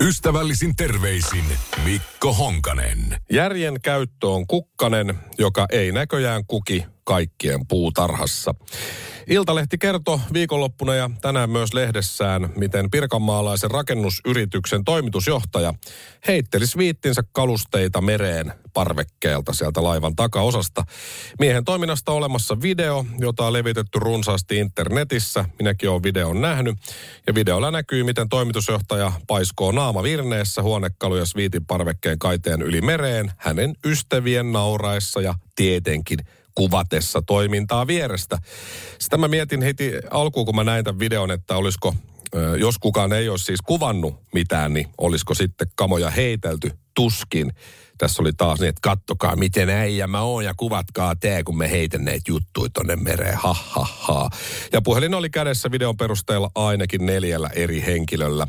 Ystävällisin terveisin Mikko Honkanen. Järjen käyttö on kukkanen, joka ei näköjään kuki kaikkien puutarhassa. Iltalehti kertoi viikonloppuna ja tänään myös lehdessään, miten pirkanmaalaisen rakennusyrityksen toimitusjohtaja heitteli viittinsä kalusteita mereen parvekkeelta sieltä laivan takaosasta. Miehen toiminnasta on olemassa video, jota on levitetty runsaasti internetissä. Minäkin olen videon nähnyt. Ja videolla näkyy, miten toimitusjohtaja paiskoo naama virneessä huonekaluja sviitin parvekkeen kaiteen yli mereen hänen ystävien nauraessa ja tietenkin kuvatessa toimintaa vierestä. Sitä mä mietin heti alkuun, kun mä näin tämän videon, että olisiko, jos kukaan ei olisi siis kuvannut mitään, niin olisiko sitten kamoja heitelty tuskin. Tässä oli taas niin, että kattokaa miten äijä mä oon ja kuvatkaa te, kun me heitänneet juttui tonne mereen. Ha, ha, ha. Ja puhelin oli kädessä videon perusteella ainakin neljällä eri henkilöllä.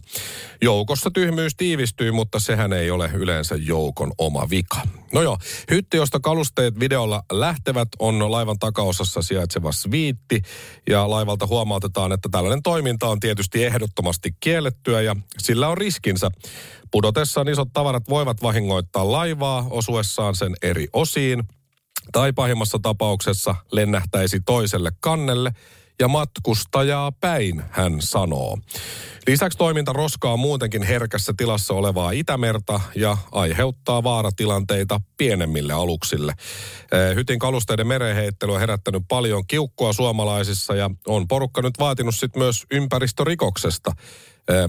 Joukossa tyhmyys tiivistyi, mutta sehän ei ole yleensä joukon oma vika. No joo, hytti, josta kalusteet videolla lähtevät, on laivan takaosassa sijaitseva sviitti. Ja laivalta huomautetaan, että tällainen toiminta on tietysti ehdottomasti kiellettyä ja sillä on riskinsä. Pudotessaan isot tavarat voivat vahingoittaa laivaa osuessaan sen eri osiin, tai pahimmassa tapauksessa lennähtäisi toiselle kannelle ja matkustajaa päin, hän sanoo. Lisäksi toiminta roskaa muutenkin herkässä tilassa olevaa Itämerta ja aiheuttaa vaaratilanteita pienemmille aluksille. Hytin kalusteiden mereheittely on herättänyt paljon kiukkoa suomalaisissa ja on porukka nyt vaatinut sitten myös ympäristörikoksesta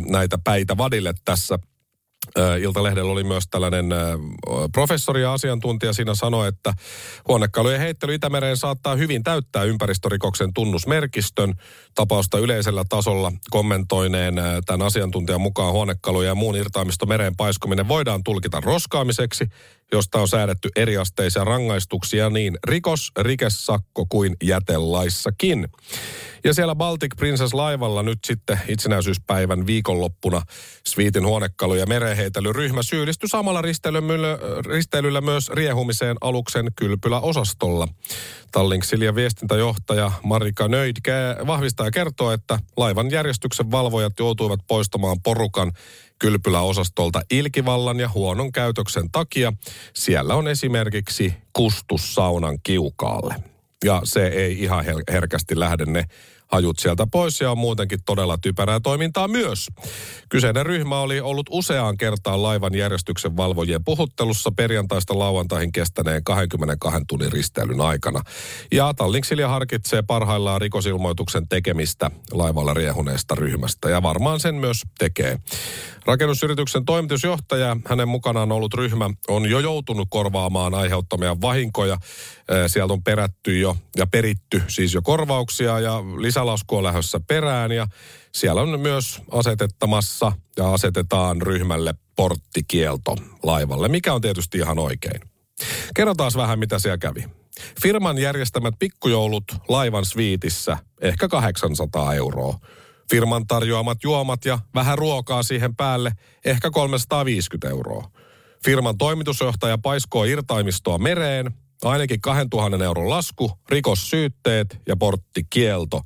näitä päitä vadille tässä Iltalehdellä oli myös tällainen professori ja asiantuntija siinä sanoi, että huonekalujen heittely Itämereen saattaa hyvin täyttää ympäristörikoksen tunnusmerkistön. Tapausta yleisellä tasolla kommentoineen tämän asiantuntijan mukaan huonekaluja ja muun irtaimisto mereen paiskominen voidaan tulkita roskaamiseksi, josta on säädetty eriasteisia rangaistuksia niin rikos, rikessakko kuin jätelaissakin. Ja siellä Baltic Princess laivalla nyt sitten itsenäisyyspäivän viikonloppuna Sviitin huonekalu- ja merenheitelyryhmä syyllistyi samalla risteilyllä, risteilyllä myös riehumiseen aluksen kylpyläosastolla. Tallink Silja viestintäjohtaja Marika Nöjd vahvistaa ja kertoo, että laivan järjestyksen valvojat joutuivat poistamaan porukan kylpyläosastolta ilkivallan ja huonon käytöksen takia. Siellä on esimerkiksi kustussaunan kiukaalle. Ja se ei ihan herkästi lähde ne hajut sieltä pois ja on muutenkin todella typerää toimintaa myös. Kyseinen ryhmä oli ollut useaan kertaan laivan järjestyksen valvojien puhuttelussa perjantaista lauantaihin kestäneen 22 tunnin risteilyn aikana. Ja Tallinksilja harkitsee parhaillaan rikosilmoituksen tekemistä laivalla riehuneesta ryhmästä ja varmaan sen myös tekee. Rakennusyrityksen toimitusjohtaja, hänen mukanaan ollut ryhmä, on jo joutunut korvaamaan aiheuttamia vahinkoja. Sieltä on perätty jo ja peritty siis jo korvauksia ja lisälasku on lähdössä perään ja siellä on myös asetettamassa ja asetetaan ryhmälle porttikielto laivalle, mikä on tietysti ihan oikein. Kerrotaan vähän, mitä siellä kävi. Firman järjestämät pikkujoulut laivan sviitissä, ehkä 800 euroa firman tarjoamat juomat ja vähän ruokaa siihen päälle, ehkä 350 euroa. Firman toimitusjohtaja paiskoo irtaimistoa mereen, ainakin 2000 euron lasku, rikossyytteet ja porttikielto.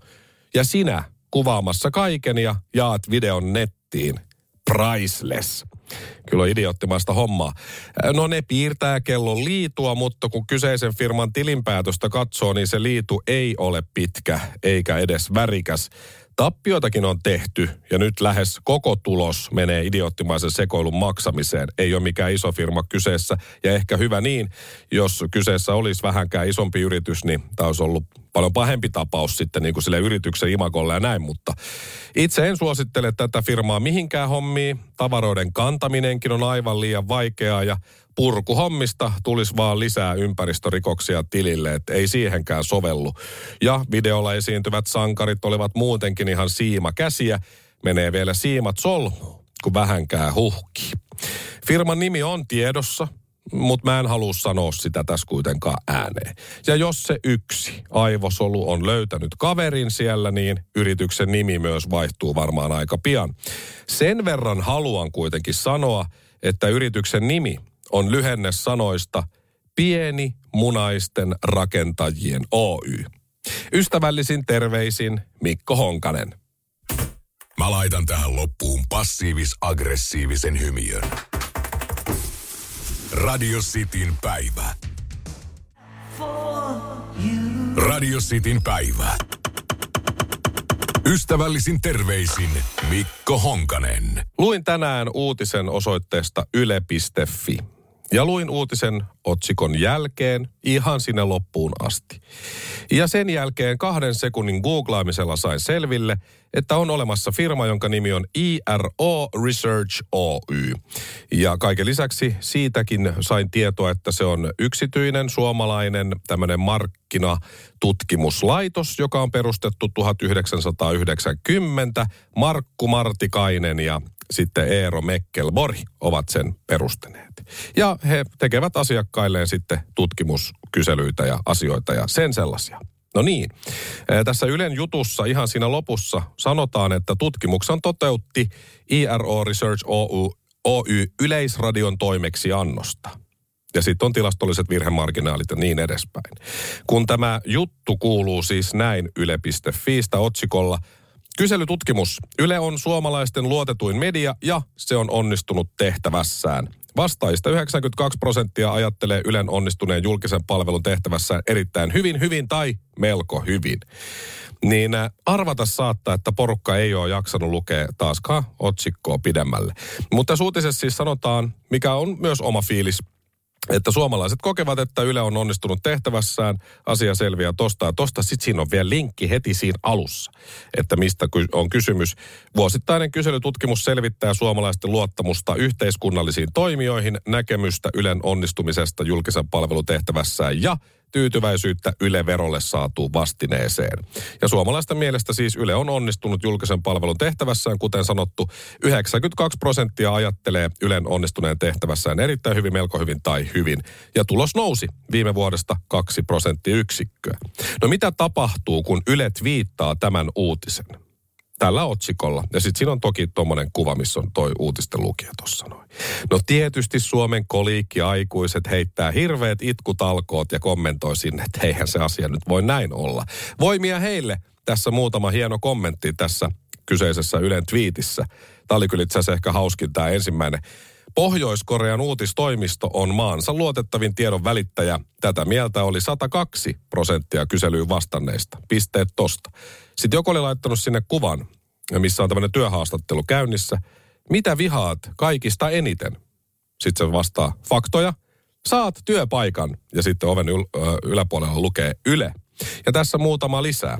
Ja sinä kuvaamassa kaiken ja jaat videon nettiin. Priceless. Kyllä on idioottimaista hommaa. No ne piirtää kellon liitua, mutta kun kyseisen firman tilinpäätöstä katsoo, niin se liitu ei ole pitkä eikä edes värikäs. Tappioitakin on tehty ja nyt lähes koko tulos menee idioottimaisen sekoilun maksamiseen. Ei ole mikään iso firma kyseessä ja ehkä hyvä niin, jos kyseessä olisi vähänkään isompi yritys, niin tämä olisi ollut paljon pahempi tapaus sitten niin kuin sille yrityksen imakolle ja näin, mutta itse en suosittele tätä firmaa mihinkään hommiin. Tavaroiden kantaminenkin on aivan liian vaikeaa ja purkuhommista tulisi vaan lisää ympäristörikoksia tilille, että ei siihenkään sovellu. Ja videolla esiintyvät sankarit olivat muutenkin ihan siimakäsiä, menee vielä siimat solmuun kun vähänkään huhkii. Firman nimi on tiedossa, mutta mä en halua sanoa sitä tässä kuitenkaan ääneen. Ja jos se yksi aivosolu on löytänyt kaverin siellä, niin yrityksen nimi myös vaihtuu varmaan aika pian. Sen verran haluan kuitenkin sanoa, että yrityksen nimi on lyhenne sanoista Pieni munaisten rakentajien Oy. Ystävällisin terveisin Mikko Honkanen. Mä laitan tähän loppuun passiivis-aggressiivisen hymiön. Radio Cityn päivä. Radio Cityn päivä. Ystävällisin terveisin Mikko Honkanen. Luin tänään uutisen osoitteesta yle.fi. Ja luin uutisen otsikon jälkeen ihan sinne loppuun asti. Ja sen jälkeen kahden sekunnin googlaamisella sain selville, että on olemassa firma, jonka nimi on IRO Research Oy. Ja kaiken lisäksi siitäkin sain tietoa, että se on yksityinen suomalainen tämmöinen markkinatutkimuslaitos, joka on perustettu 1990. Markku Martikainen ja sitten Eero Mekkelborg ovat sen perustaneet. Ja he tekevät asiakkailleen sitten tutkimuskyselyitä ja asioita ja sen sellaisia. No niin, tässä Ylen jutussa ihan siinä lopussa sanotaan, että tutkimuksen toteutti IRO Research Oy, Oy Yleisradion toimeksiannosta. Ja sitten on tilastolliset virhemarginaalit ja niin edespäin. Kun tämä juttu kuuluu siis näin yle.fiistä otsikolla – Kyselytutkimus. Yle on suomalaisten luotetuin media ja se on onnistunut tehtävässään. Vastaajista 92 prosenttia ajattelee Ylen onnistuneen julkisen palvelun tehtävässään erittäin hyvin, hyvin tai melko hyvin. Niin äh, arvata saattaa, että porukka ei ole jaksanut lukea taaskaan otsikkoa pidemmälle. Mutta suutisessa siis sanotaan, mikä on myös oma fiilis että suomalaiset kokevat, että Yle on onnistunut tehtävässään, asia selviää tosta ja tosta. Sitten siinä on vielä linkki heti siinä alussa, että mistä on kysymys. Vuosittainen kyselytutkimus selvittää suomalaisten luottamusta yhteiskunnallisiin toimijoihin, näkemystä Ylen onnistumisesta julkisen palvelutehtävässään ja tyytyväisyyttä Yle-verolle saatuun vastineeseen. Ja suomalaisten mielestä siis Yle on onnistunut julkisen palvelun tehtävässään, kuten sanottu, 92 prosenttia ajattelee Ylen onnistuneen tehtävässään erittäin hyvin, melko hyvin tai hyvin. Ja tulos nousi viime vuodesta 2 prosenttiyksikköä. No mitä tapahtuu, kun Yle viittaa tämän uutisen? Tällä otsikolla. Ja sitten siinä on toki tuommoinen kuva, missä on toi uutisten lukija tuossa noin. No tietysti Suomen koliikki-aikuiset heittää hirveät itkutalkoot ja kommentoi sinne, että eihän se asia nyt voi näin olla. Voimia heille. Tässä muutama hieno kommentti tässä kyseisessä Ylen twiitissä. Tämä oli kyllä itse asiassa ehkä hauskin tämä ensimmäinen. Pohjois-Korean uutistoimisto on maansa luotettavin tiedon välittäjä. Tätä mieltä oli 102 prosenttia kyselyyn vastanneista. Pisteet tosta. Sitten joku oli laittanut sinne kuvan, missä on tämmöinen työhaastattelu käynnissä. Mitä vihaat kaikista eniten? Sitten se vastaa faktoja. Saat työpaikan. Ja sitten oven yl- yläpuolella lukee Yle. Ja tässä muutama lisää.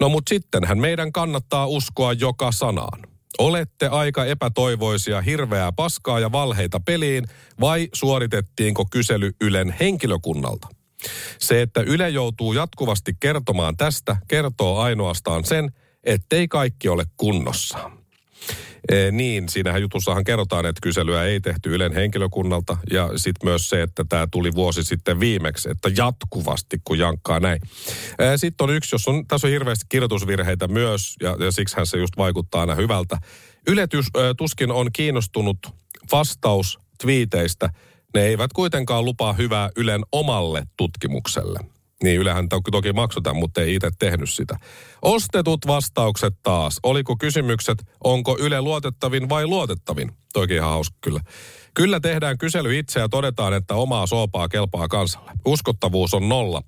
No mut sittenhän meidän kannattaa uskoa joka sanaan. Olette aika epätoivoisia, hirveää paskaa ja valheita peliin, vai suoritettiinko kysely Ylen henkilökunnalta? Se, että Yle joutuu jatkuvasti kertomaan tästä, kertoo ainoastaan sen, ettei kaikki ole kunnossa. E, niin, siinähän jutussahan kerrotaan, että kyselyä ei tehty Ylen henkilökunnalta ja sitten myös se, että tämä tuli vuosi sitten viimeksi, että jatkuvasti kun jankkaa näin. E, sitten on yksi, jos on, tässä on hirveästi kirjoitusvirheitä myös ja, ja siksihän se just vaikuttaa aina hyvältä. Yle tus, e, tuskin on kiinnostunut vastaus twiiteistä – ne eivät kuitenkaan lupaa hyvää Ylen omalle tutkimukselle. Niin Ylehän to- toki maksutaan, mutta ei itse tehnyt sitä. Ostetut vastaukset taas. Oliko kysymykset, onko Yle luotettavin vai luotettavin? Toikin ihan hauska kyllä. Kyllä tehdään kysely itse ja todetaan, että omaa soopaa kelpaa kansalle. Uskottavuus on nolla.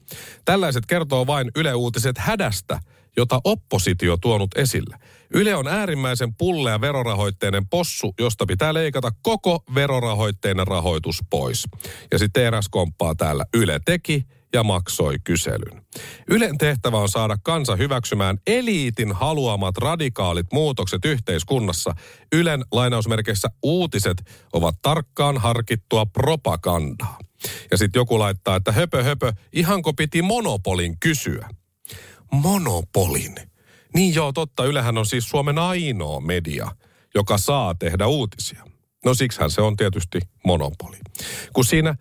Tällaiset kertoo vain Yle Uutiset hädästä, jota oppositio tuonut esille. Yle on äärimmäisen pullea verorahoitteinen possu, josta pitää leikata koko verorahoitteinen rahoitus pois. Ja sitten eräs komppaa täällä. Yle teki ja maksoi kyselyn. Ylen tehtävä on saada kansa hyväksymään eliitin haluamat radikaalit muutokset yhteiskunnassa. Ylen lainausmerkeissä uutiset ovat tarkkaan harkittua propagandaa. Ja sitten joku laittaa, että höpö höpö, ihanko piti monopolin kysyä? Monopolin? Niin joo, totta. Ylehän on siis Suomen ainoa media, joka saa tehdä uutisia. No siksihän se on tietysti monopoli. Kun siinä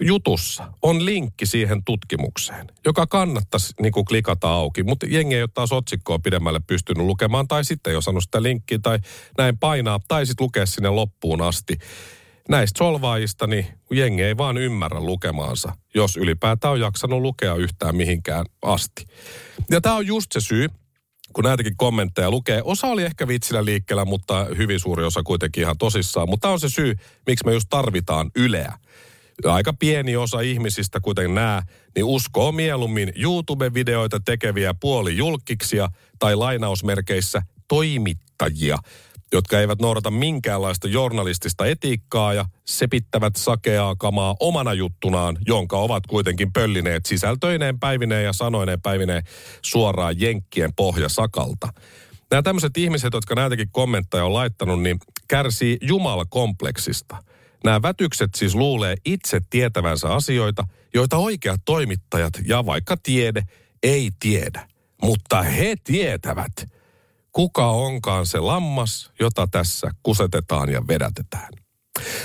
jutussa on linkki siihen tutkimukseen, joka kannattaisi niin kuin klikata auki, mutta jengi ei ole taas otsikkoa pidemmälle pystynyt lukemaan, tai sitten ei osannut sitä linkkiä, tai näin painaa, tai sitten lukea sinne loppuun asti. Näistä solvaajista, niin jengi ei vaan ymmärrä lukemaansa, jos ylipäätään on jaksanut lukea yhtään mihinkään asti. Ja tämä on just se syy, kun näitäkin kommentteja lukee. Osa oli ehkä vitsillä liikkeellä, mutta hyvin suuri osa kuitenkin ihan tosissaan. Mutta tämä on se syy, miksi me just tarvitaan Yleä aika pieni osa ihmisistä, kuten nämä, niin uskoo mieluummin YouTube-videoita tekeviä puolijulkiksia tai lainausmerkeissä toimittajia, jotka eivät noudata minkäänlaista journalistista etiikkaa ja sepittävät sakeaa kamaa omana juttunaan, jonka ovat kuitenkin pöllineet sisältöineen päivineen ja sanoineen päivineen suoraan jenkkien pohjasakalta. Nämä tämmöiset ihmiset, jotka näitäkin kommentteja on laittanut, niin kärsii jumalakompleksista – Nämä vätykset siis luulee itse tietävänsä asioita, joita oikeat toimittajat ja vaikka tiede ei tiedä. Mutta he tietävät, kuka onkaan se lammas, jota tässä kusetetaan ja vedätetään.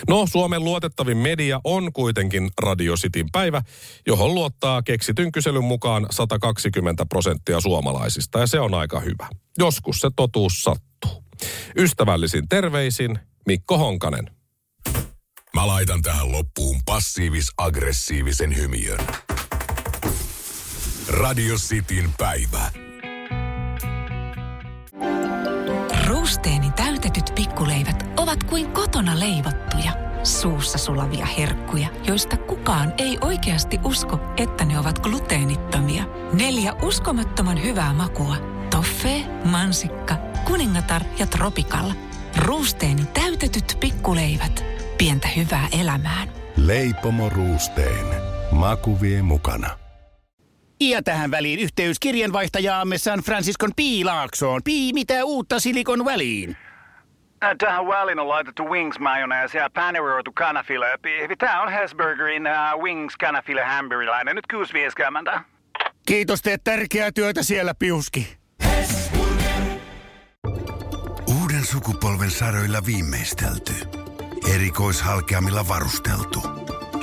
No, Suomen luotettavin media on kuitenkin Radio Cityn päivä, johon luottaa keksityn kyselyn mukaan 120 prosenttia suomalaisista, ja se on aika hyvä. Joskus se totuus sattuu. Ystävällisin terveisin Mikko Honkanen. Mä laitan tähän loppuun passiivis-aggressiivisen hymiön. Radio Cityn päivä. Ruusteeni täytetyt pikkuleivät ovat kuin kotona leivottuja, suussa sulavia herkkuja, joista kukaan ei oikeasti usko, että ne ovat gluteenittomia. Neljä uskomattoman hyvää makua. Toffee, mansikka, kuningatar ja tropikalla. Ruusteeni täytetyt pikkuleivät – pientä hyvää elämään. Leipomo Ruusteen. Maku vie mukana. Ja tähän väliin yhteys kirjanvaihtajaamme San Franciscon Piilaaksoon. Pii, mitä uutta Silikon väliin? Äh, tähän väliin on laitettu wings mayonnaise ja paneroitu kanafila. Tämä on Hesburgerin uh, wings kanafila hamburilainen. Nyt 6.50. Kiitos, teet tärkeää työtä siellä, Piuski. Uuden sukupolven saroilla viimeistelty erikoishalkeamilla varusteltu.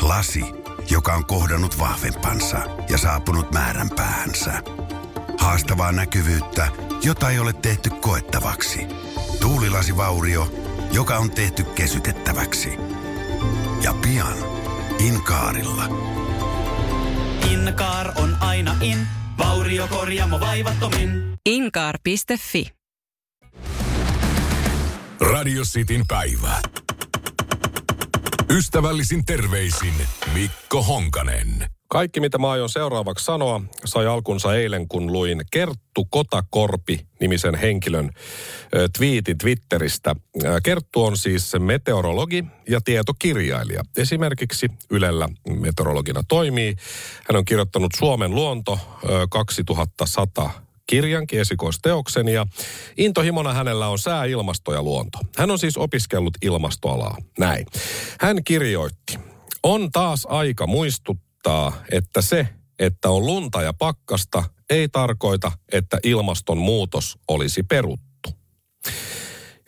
Lasi, joka on kohdannut vahvempansa ja saapunut määränpäähänsä. Haastavaa näkyvyyttä, jota ei ole tehty koettavaksi. Tuulilasivaurio, joka on tehty kesytettäväksi. Ja pian Inkaarilla. Inkaar on aina in, vauriokorjaamo vaivattomin. Inkaar.fi Radio Cityn päivä. Ystävällisin terveisin Mikko Honkanen. Kaikki, mitä mä aion seuraavaksi sanoa, sai alkunsa eilen, kun luin Kerttu Kotakorpi-nimisen henkilön twiitin Twitteristä. Kerttu on siis meteorologi ja tietokirjailija. Esimerkiksi Ylellä meteorologina toimii. Hän on kirjoittanut Suomen luonto 2100 kirjankin esikoisteoksen ja intohimona hänellä on sää, ilmasto ja luonto. Hän on siis opiskellut ilmastoalaa. Näin. Hän kirjoitti, on taas aika muistuttaa, että se, että on lunta ja pakkasta, ei tarkoita, että ilmastonmuutos olisi peruttu.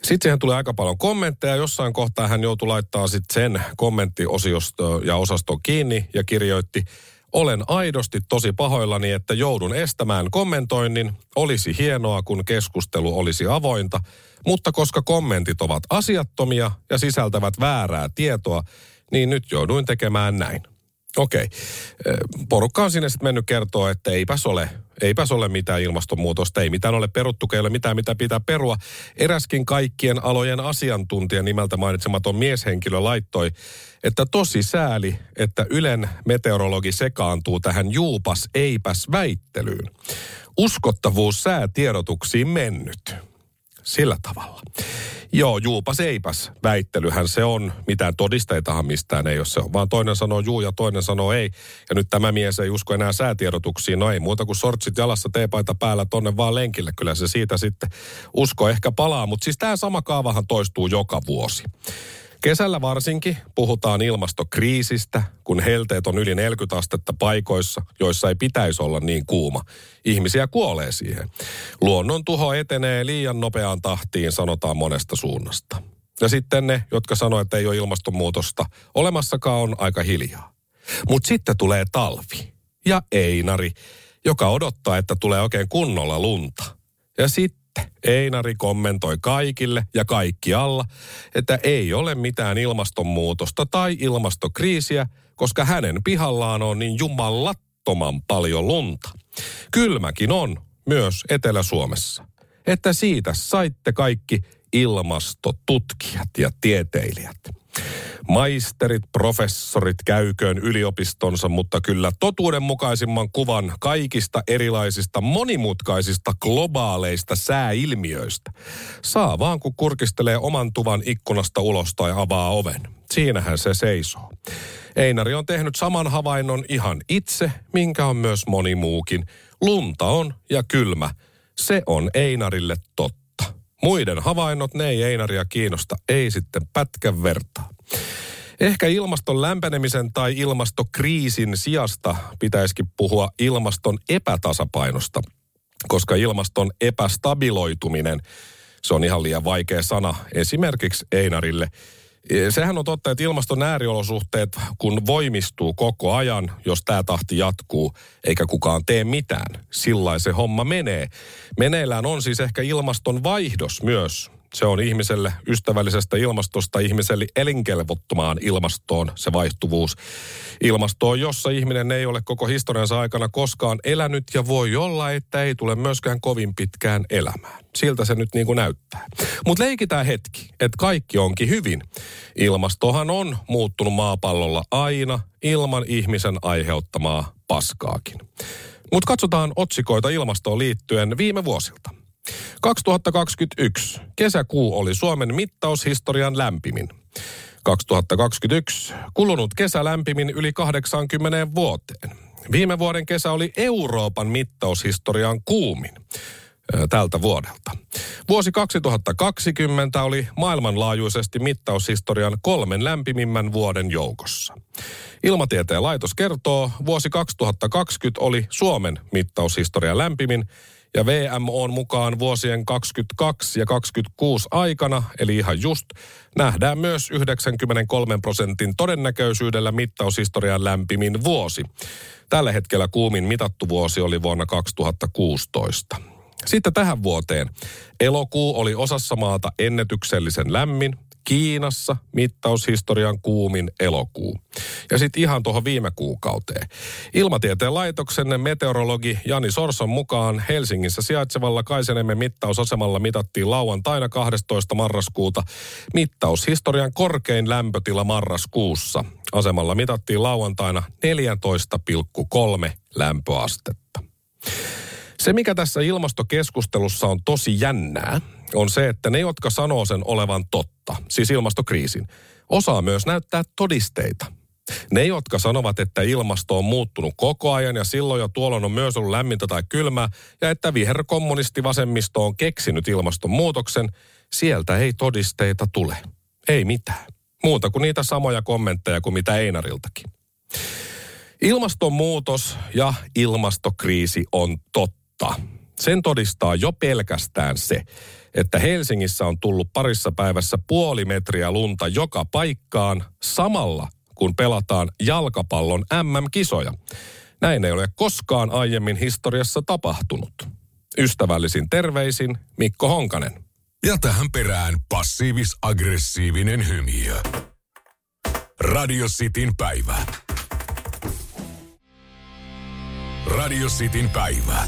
Sitten siihen tuli aika paljon kommentteja. Jossain kohtaa hän joutui laittaa sitten sen kommenttiosiosto ja osaston kiinni ja kirjoitti, olen aidosti tosi pahoillani, että joudun estämään kommentoinnin. Olisi hienoa, kun keskustelu olisi avointa, mutta koska kommentit ovat asiattomia ja sisältävät väärää tietoa, niin nyt jouduin tekemään näin. Okei. Porukka on sinne sitten mennyt kertoa, että eipäs ole, eipäs ole mitään ilmastonmuutosta, ei mitään ole peruttu, ei ole mitään, mitä pitää perua. Eräskin kaikkien alojen asiantuntija nimeltä mainitsematon mieshenkilö laittoi, että tosi sääli, että Ylen meteorologi sekaantuu tähän juupas eipäs väittelyyn. Uskottavuus säätiedotuksiin mennyt. Sillä tavalla. Joo, juupas eipäs väittelyhän se on. Mitään todisteitahan mistään ei ole. Se on vaan toinen sanoo juu ja toinen sanoo ei. Ja nyt tämä mies ei usko enää säätiedotuksiin. No ei muuta kuin sortsit jalassa, teepaita päällä tonne vaan lenkille. Kyllä se siitä sitten usko ehkä palaa. Mutta siis tämä sama kaavahan toistuu joka vuosi. Kesällä varsinkin puhutaan ilmastokriisistä, kun helteet on yli 40 astetta paikoissa, joissa ei pitäisi olla niin kuuma. Ihmisiä kuolee siihen. Luonnon tuho etenee liian nopeaan tahtiin, sanotaan monesta suunnasta. Ja sitten ne, jotka sanoo, että ei ole ilmastonmuutosta olemassakaan, on aika hiljaa. Mutta sitten tulee talvi ja Einari, joka odottaa, että tulee oikein kunnolla lunta. Ja sitten Einari kommentoi kaikille ja kaikkialla, että ei ole mitään ilmastonmuutosta tai ilmastokriisiä, koska hänen pihallaan on niin jumalattoman paljon lunta. Kylmäkin on myös Etelä-Suomessa. Että siitä saitte kaikki ilmastotutkijat ja tieteilijät. Maisterit, professorit käyköön yliopistonsa, mutta kyllä totuudenmukaisimman kuvan kaikista erilaisista monimutkaisista globaaleista sääilmiöistä. Saa vaan kun kurkistelee oman tuvan ikkunasta ulos tai avaa oven. Siinähän se seisoo. Einari on tehnyt saman havainnon ihan itse, minkä on myös moni muukin. Lunta on ja kylmä. Se on Einarille totta. Muiden havainnot, ne ei Einaria kiinnosta, ei sitten pätkän vertaa. Ehkä ilmaston lämpenemisen tai ilmastokriisin sijasta pitäisikin puhua ilmaston epätasapainosta, koska ilmaston epästabiloituminen, se on ihan liian vaikea sana esimerkiksi Einarille – Sehän on totta, että ilmaston ääriolosuhteet, kun voimistuu koko ajan, jos tämä tahti jatkuu, eikä kukaan tee mitään, sillä se homma menee. Meneillään on siis ehkä ilmaston vaihdos myös se on ihmiselle ystävällisestä ilmastosta ihmiselle elinkelvottomaan ilmastoon se vaihtuvuus. Ilmastoon, jossa ihminen ei ole koko historiansa aikana koskaan elänyt ja voi olla, että ei tule myöskään kovin pitkään elämään. Siltä se nyt niin kuin näyttää. Mutta leikitään hetki, että kaikki onkin hyvin. Ilmastohan on muuttunut maapallolla aina ilman ihmisen aiheuttamaa paskaakin. Mutta katsotaan otsikoita ilmastoon liittyen viime vuosilta. 2021. Kesäkuu oli Suomen mittaushistorian lämpimin. 2021. Kulunut kesä lämpimin yli 80 vuoteen. Viime vuoden kesä oli Euroopan mittaushistorian kuumin tältä vuodelta. Vuosi 2020 oli maailmanlaajuisesti mittaushistorian kolmen lämpimimmän vuoden joukossa. Ilmatieteen laitos kertoo, vuosi 2020 oli Suomen mittaushistorian lämpimin ja VMOn mukaan vuosien 22 ja 26 aikana, eli ihan just, nähdään myös 93 prosentin todennäköisyydellä mittaushistorian lämpimin vuosi. Tällä hetkellä kuumin mitattu vuosi oli vuonna 2016. Sitten tähän vuoteen. Elokuu oli osassa maata ennätyksellisen lämmin, Kiinassa mittaushistorian kuumin elokuu. Ja sitten ihan tuohon viime kuukauteen. Ilmatieteen laitoksen meteorologi Jani Sorson mukaan Helsingissä sijaitsevalla Kaisenemme mittausasemalla mitattiin lauantaina 12. marraskuuta mittaushistorian korkein lämpötila marraskuussa. Asemalla mitattiin lauantaina 14,3 lämpöastetta. Se, mikä tässä ilmastokeskustelussa on tosi jännää, on se, että ne, jotka sanoo sen olevan totta, siis ilmastokriisin, osaa myös näyttää todisteita. Ne, jotka sanovat, että ilmasto on muuttunut koko ajan ja silloin jo tuolloin on myös ollut lämmintä tai kylmää ja että viherkommunisti vasemmisto on keksinyt ilmastonmuutoksen, sieltä ei todisteita tule. Ei mitään. Muuta kuin niitä samoja kommentteja kuin mitä Einariltakin. Ilmastonmuutos ja ilmastokriisi on totta. Sen todistaa jo pelkästään se, että Helsingissä on tullut parissa päivässä puoli metriä lunta joka paikkaan samalla, kun pelataan jalkapallon MM-kisoja. Näin ei ole koskaan aiemmin historiassa tapahtunut. Ystävällisin terveisin Mikko Honkanen. Ja tähän perään passiivis-aggressiivinen hymiö. Radio Cityn päivä. Radio Cityn päivä.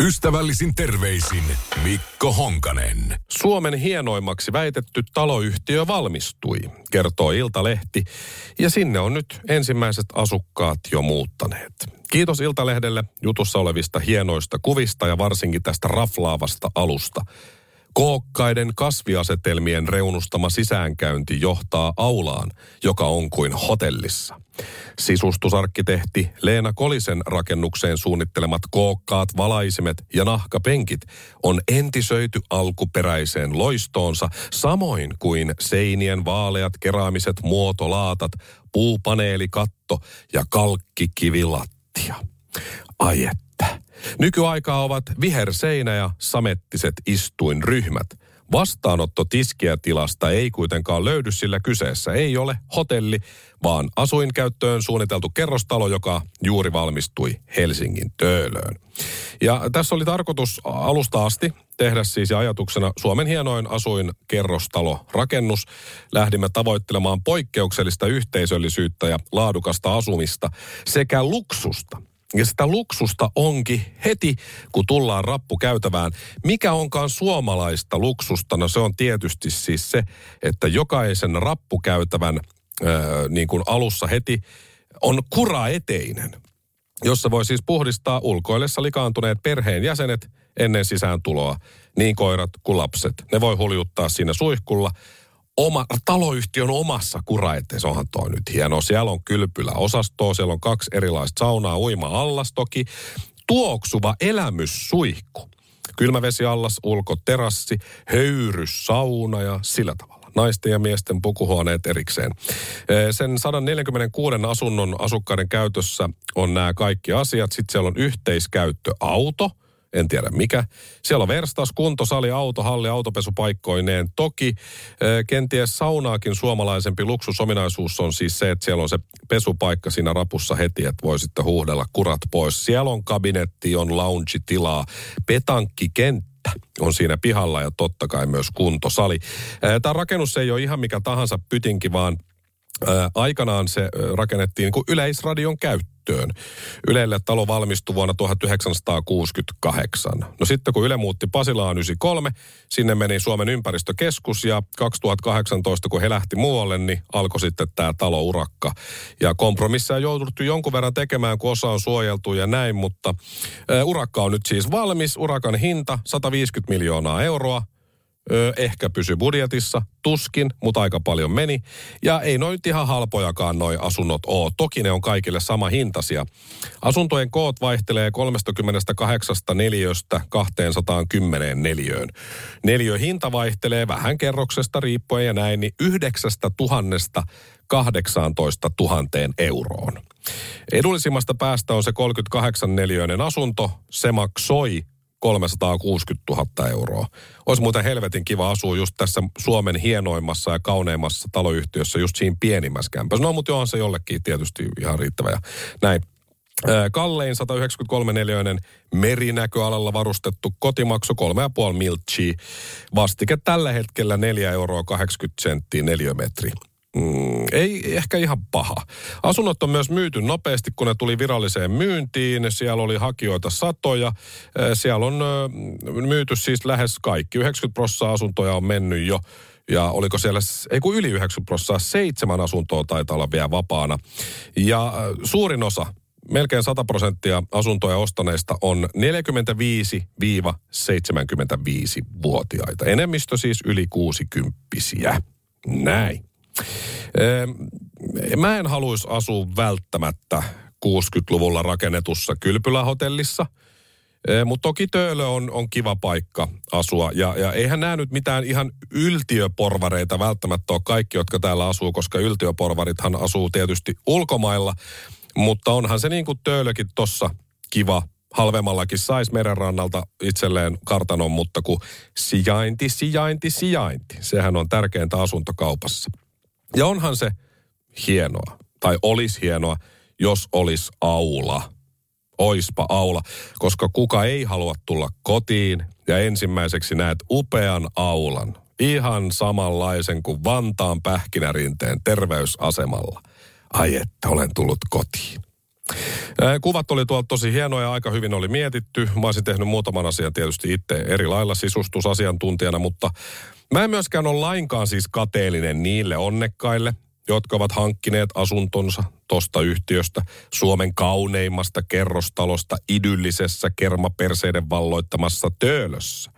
Ystävällisin terveisin Mikko Honkanen. Suomen hienoimmaksi väitetty taloyhtiö valmistui, kertoo Iltalehti, ja sinne on nyt ensimmäiset asukkaat jo muuttaneet. Kiitos Iltalehdelle jutussa olevista hienoista kuvista ja varsinkin tästä raflaavasta alusta. Kookkaiden kasviasetelmien reunustama sisäänkäynti johtaa aulaan, joka on kuin hotellissa. Sisustusarkkitehti Leena Kolisen rakennukseen suunnittelemat kookkaat valaisimet ja nahkapenkit on entisöity alkuperäiseen loistoonsa, samoin kuin seinien vaaleat keraamiset muotolaatat, puupaneelikatto ja kalkkikivilattia. Ai että. Nykyaikaa ovat viherseinä ja samettiset istuinryhmät. Vastaanotto tiskiä-tilasta ei kuitenkaan löydy, sillä kyseessä ei ole hotelli, vaan asuinkäyttöön suunniteltu kerrostalo, joka juuri valmistui Helsingin Töölöön. Ja tässä oli tarkoitus alusta asti tehdä siis ja ajatuksena Suomen hienoin asuinkerrostalo rakennus. Lähdimme tavoittelemaan poikkeuksellista yhteisöllisyyttä ja laadukasta asumista sekä luksusta – ja sitä luksusta onkin heti, kun tullaan rappukäytävään. Mikä onkaan suomalaista luksusta? No se on tietysti siis se, että jokaisen rappukäytävän ää, niin kuin alussa heti on kuraeteinen, jossa voi siis puhdistaa ulkoillessa likaantuneet perheen jäsenet ennen sisääntuloa, niin koirat kuin lapset. Ne voi huljuttaa siinä suihkulla – oma, taloyhtiön omassa kuraetteessa. Onhan toi nyt hieno. Siellä on kylpylä osastoa, siellä on kaksi erilaista saunaa, uima-allas toki. Tuoksuva elämyssuihku. Kylmävesiallas, ulkoterassi, höyryssauna ja sillä tavalla naisten ja miesten pukuhuoneet erikseen. Sen 146 asunnon asukkaiden käytössä on nämä kaikki asiat. Sitten siellä on yhteiskäyttöauto, en tiedä mikä. Siellä on verstas, kuntosali, autohalli, autopesupaikkoineen. Toki kenties saunaakin suomalaisempi luksusominaisuus on siis se, että siellä on se pesupaikka siinä rapussa heti, että voi sitten huuhdella kurat pois. Siellä on kabinetti, on lounge-tilaa, petankkikenttä on siinä pihalla ja totta kai myös kuntosali. Tämä rakennus ei ole ihan mikä tahansa pytinki, vaan aikanaan se rakennettiin niin kuin yleisradion käyttöön. Ylelle talo valmistui vuonna 1968. No sitten kun Yle muutti Pasilaan 93, sinne meni Suomen ympäristökeskus ja 2018 kun he lähti muualle, niin alkoi sitten tämä talourakka. Ja kompromissia jouduttu jonkun verran tekemään, kun osa on suojeltu ja näin, mutta urakka on nyt siis valmis. Urakan hinta 150 miljoonaa euroa Ö, ehkä pysy budjetissa, tuskin, mutta aika paljon meni. Ja ei noin ihan halpojakaan noi asunnot oo. Toki ne on kaikille sama hintaisia. Asuntojen koot vaihtelee 38 neliöstä 210 neliöön. Neliö hinta vaihtelee vähän kerroksesta riippuen ja näin, niin 9 000 18 000 euroon. Edullisimmasta päästä on se 38 neliöinen asunto. Se maksoi 360 000 euroa. Olisi muuten helvetin kiva asua just tässä Suomen hienoimmassa ja kauneimmassa taloyhtiössä, just siinä pienimmässä kämpässä. No, mutta onhan se jollekin tietysti ihan riittävä ja näin. Kallein 193 neliöinen merinäköalalla varustettu kotimaksu 3,5 miltsiä. Vastike tällä hetkellä 4 euroa 80 senttiä neliömetri. Mm, ei ehkä ihan paha. Asunnot on myös myyty nopeasti, kun ne tuli viralliseen myyntiin. Siellä oli hakijoita satoja. Siellä on myyty siis lähes kaikki. 90 prosenttia asuntoja on mennyt jo. Ja oliko siellä, ei kun yli 90 prosenttia, seitsemän asuntoa taitaa olla vielä vapaana. Ja suurin osa, melkein 100 prosenttia asuntoja ostaneista on 45-75-vuotiaita. Enemmistö siis yli 60 Näin. Mä en haluaisi asua välttämättä 60-luvulla rakennetussa kylpylähotellissa. Mutta toki Töölö on, on kiva paikka asua. Ja, ja eihän nämä nyt mitään ihan yltiöporvareita välttämättä ole kaikki, jotka täällä asuu, koska yltiöporvarithan asuu tietysti ulkomailla. Mutta onhan se niin kuin Töölökin tossa kiva halvemmallakin saisi merenrannalta itselleen kartanon, mutta kun sijainti, sijainti, sijainti. Sehän on tärkeintä asuntokaupassa. Ja onhan se hienoa, tai olisi hienoa, jos olisi aula. Oispa aula, koska kuka ei halua tulla kotiin ja ensimmäiseksi näet upean aulan. Ihan samanlaisen kuin Vantaan pähkinärinteen terveysasemalla. Ai että olen tullut kotiin. Kuvat oli tuolta tosi hienoja ja aika hyvin oli mietitty. Mä olisin tehnyt muutaman asian tietysti itse eri lailla sisustusasiantuntijana, mutta Mä en myöskään ole lainkaan siis kateellinen niille onnekkaille, jotka ovat hankkineet asuntonsa tosta yhtiöstä Suomen kauneimmasta kerrostalosta idyllisessä kermaperseiden valloittamassa Töölössä.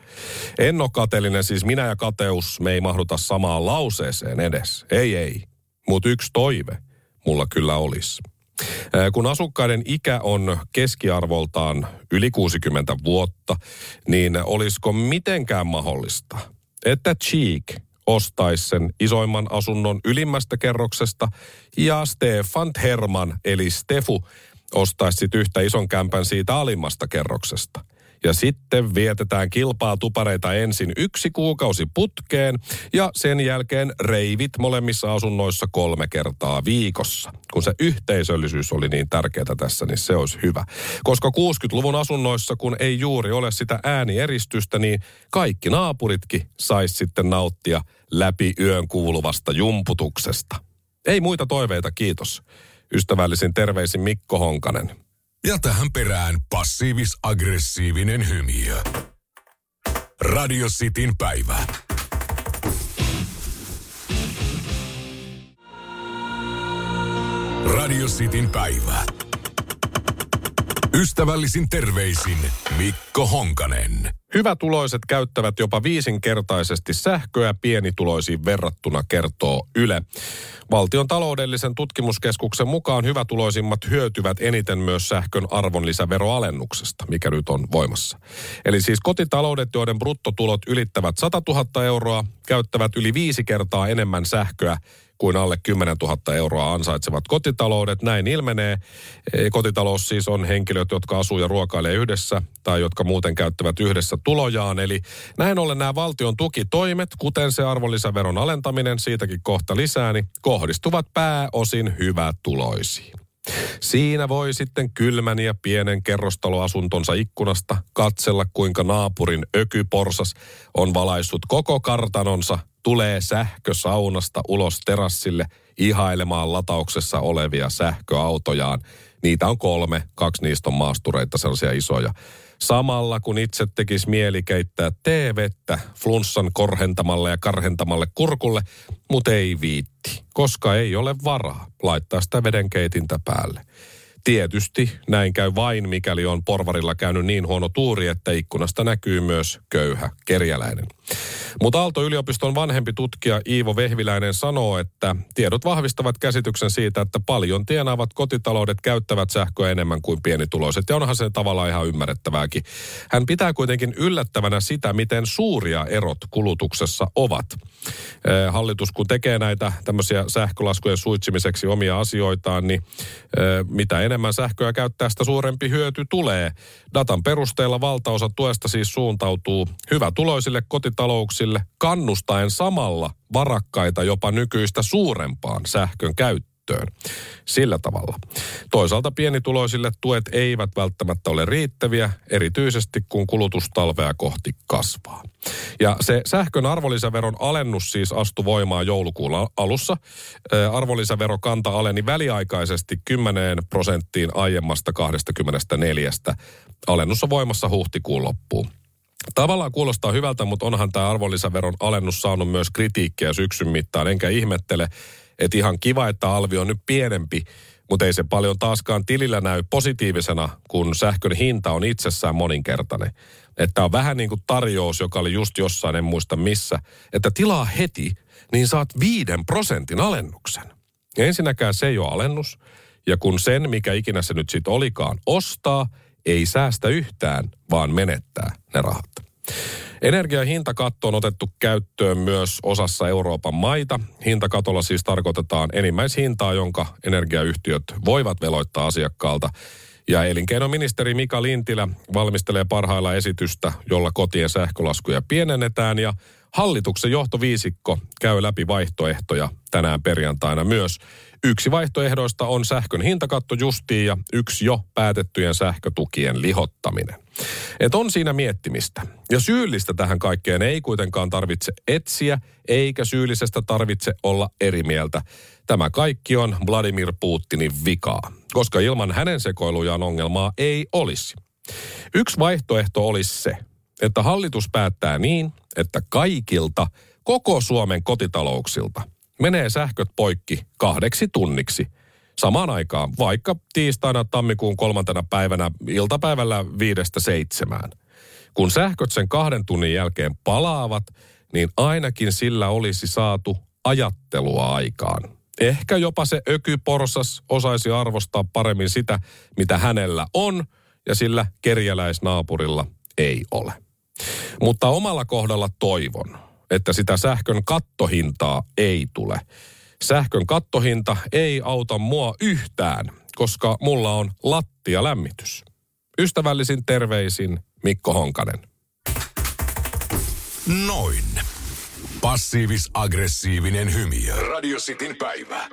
En ole kateellinen, siis minä ja kateus, me ei mahduta samaan lauseeseen edes. Ei, ei. Mutta yksi toive mulla kyllä olisi. Kun asukkaiden ikä on keskiarvoltaan yli 60 vuotta, niin olisiko mitenkään mahdollista, että Cheek ostaisi sen isoimman asunnon ylimmästä kerroksesta ja Stefan Herman eli Stefu ostaisi sit yhtä ison kämpän siitä alimmasta kerroksesta. Ja sitten vietetään kilpaa tupareita ensin yksi kuukausi putkeen ja sen jälkeen reivit molemmissa asunnoissa kolme kertaa viikossa. Kun se yhteisöllisyys oli niin tärkeää tässä, niin se olisi hyvä. Koska 60-luvun asunnoissa, kun ei juuri ole sitä äänieristystä, niin kaikki naapuritkin sais sitten nauttia läpi yön kuuluvasta jumputuksesta. Ei muita toiveita, kiitos. Ystävällisin terveisin Mikko Honkanen. Ja tähän perään passiivis-aggressiivinen hymiö. Radio Cityn päivä. Radio Cityn päivä. Ystävällisin terveisin Mikko Honkanen. Hyvätuloiset käyttävät jopa viisinkertaisesti sähköä pienituloisiin verrattuna, kertoo Yle. Valtion taloudellisen tutkimuskeskuksen mukaan hyvätuloisimmat hyötyvät eniten myös sähkön arvonlisäveroalennuksesta, mikä nyt on voimassa. Eli siis kotitaloudet, joiden bruttotulot ylittävät 100 000 euroa, käyttävät yli viisi kertaa enemmän sähköä kuin alle 10 000 euroa ansaitsevat kotitaloudet. Näin ilmenee. Kotitalous siis on henkilöt, jotka asuu ja ruokailee yhdessä tai jotka muuten käyttävät yhdessä tulojaan. Eli näin ollen nämä valtion tukitoimet, kuten se arvonlisäveron alentaminen, siitäkin kohta lisää, niin kohdistuvat pääosin hyvätuloisiin. Siinä voi sitten kylmän ja pienen kerrostaloasuntonsa ikkunasta katsella, kuinka naapurin ökyporsas on valaissut koko kartanonsa tulee sähkösaunasta ulos terassille ihailemaan latauksessa olevia sähköautojaan. Niitä on kolme, kaksi niistä on maastureita, sellaisia isoja. Samalla kun itse tekisi mieli keittää teevettä flunssan korhentamalle ja karhentamalle kurkulle, mutta ei viitti, koska ei ole varaa laittaa sitä vedenkeitintä päälle. Tietysti näin käy vain, mikäli on porvarilla käynyt niin huono tuuri, että ikkunasta näkyy myös köyhä kerjäläinen. Mutta Aalto-yliopiston vanhempi tutkija Iivo Vehviläinen sanoo, että tiedot vahvistavat käsityksen siitä, että paljon tienaavat kotitaloudet käyttävät sähköä enemmän kuin pienituloiset. Ja onhan se tavallaan ihan ymmärrettävääkin. Hän pitää kuitenkin yllättävänä sitä, miten suuria erot kulutuksessa ovat. Hallitus kun tekee näitä tämmöisiä sähkölaskujen suitsimiseksi omia asioitaan, niin mitä enemmän sähköä käyttää, sitä suurempi hyöty tulee. Datan perusteella valtaosa tuesta siis suuntautuu hyvätuloisille kotitalouksille kannustaen samalla varakkaita jopa nykyistä suurempaan sähkön käyttöön sillä tavalla. Toisaalta pienituloisille tuet eivät välttämättä ole riittäviä, erityisesti kun kulutustalvea kohti kasvaa. Ja se sähkön arvonlisäveron alennus siis astui voimaan joulukuun alussa. Arvonlisäverokanta aleni väliaikaisesti 10 prosenttiin aiemmasta 24. Alennus on voimassa huhtikuun loppuun. Tavallaan kuulostaa hyvältä, mutta onhan tämä arvonlisäveron alennus saanut myös kritiikkiä syksyn mittaan. Enkä ihmettele, että ihan kiva, että alvi on nyt pienempi, mutta ei se paljon taaskaan tilillä näy positiivisena, kun sähkön hinta on itsessään moninkertainen. Että on vähän niin kuin tarjous, joka oli just jossain, en muista missä, että tilaa heti, niin saat viiden prosentin alennuksen. Ja ensinnäkään se ei ole alennus, ja kun sen, mikä ikinä se nyt sitten olikaan, ostaa, ei säästä yhtään, vaan menettää ne rahat. Energiahintakatto on otettu käyttöön myös osassa Euroopan maita. Hintakatolla siis tarkoitetaan enimmäishintaa, jonka energiayhtiöt voivat veloittaa asiakkaalta. Ja elinkeinoministeri Mika Lintilä valmistelee parhailla esitystä, jolla kotien sähkölaskuja pienennetään ja hallituksen johtoviisikko käy läpi vaihtoehtoja tänään perjantaina myös. Yksi vaihtoehdoista on sähkön hintakatto justiin ja yksi jo päätettyjen sähkötukien lihottaminen. Et on siinä miettimistä. Ja syyllistä tähän kaikkeen ei kuitenkaan tarvitse etsiä, eikä syyllisestä tarvitse olla eri mieltä. Tämä kaikki on Vladimir Putinin vikaa, koska ilman hänen sekoilujaan ongelmaa ei olisi. Yksi vaihtoehto olisi se, että hallitus päättää niin, että kaikilta, koko Suomen kotitalouksilta, menee sähköt poikki kahdeksi tunniksi – samaan aikaan, vaikka tiistaina tammikuun kolmantena päivänä iltapäivällä viidestä seitsemään. Kun sähköt sen kahden tunnin jälkeen palaavat, niin ainakin sillä olisi saatu ajattelua aikaan. Ehkä jopa se ökyporsas osaisi arvostaa paremmin sitä, mitä hänellä on, ja sillä kerjäläisnaapurilla ei ole. Mutta omalla kohdalla toivon, että sitä sähkön kattohintaa ei tule. Sähkön kattohinta ei auta mua yhtään, koska mulla on lattialämmitys. Ystävällisin terveisin Mikko Honkanen. Noin. Passiivis-aggressiivinen hymy. Radio Cityn päivä.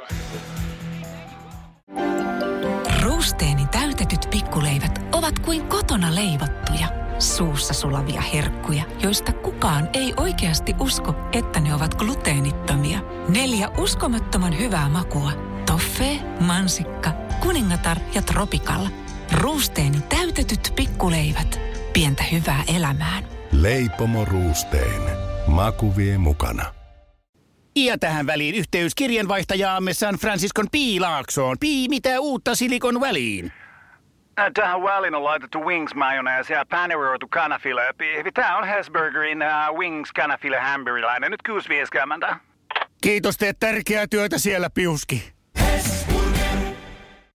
Ruusteeni täytetyt pikkuleivät ovat kuin kotona leivottuja, suussa sulavia herkkuja, joista kukaan ei oikeasti usko, että ne ovat gluteenittomia. Neljä uskomattoman hyvää makua. Toffee, mansikka, kuningatar ja tropikalla. Ruusteeni täytetyt pikkuleivät. Pientä hyvää elämään. Leipomo Ruusteen. Maku vie mukana. Ja tähän väliin yhteys kirjanvaihtajaamme San Franciscon P. Laaksoon. Pi, mitä uutta Silikon väliin? Ä, Tähän väliin on laitettu wings mayonnaise ja paneroitu kanafila. Tämä on Hesburgerin uh, wings kanafila hamburilainen. Nyt 6.50. Kiitos, teet tärkeää työtä siellä, Piuski.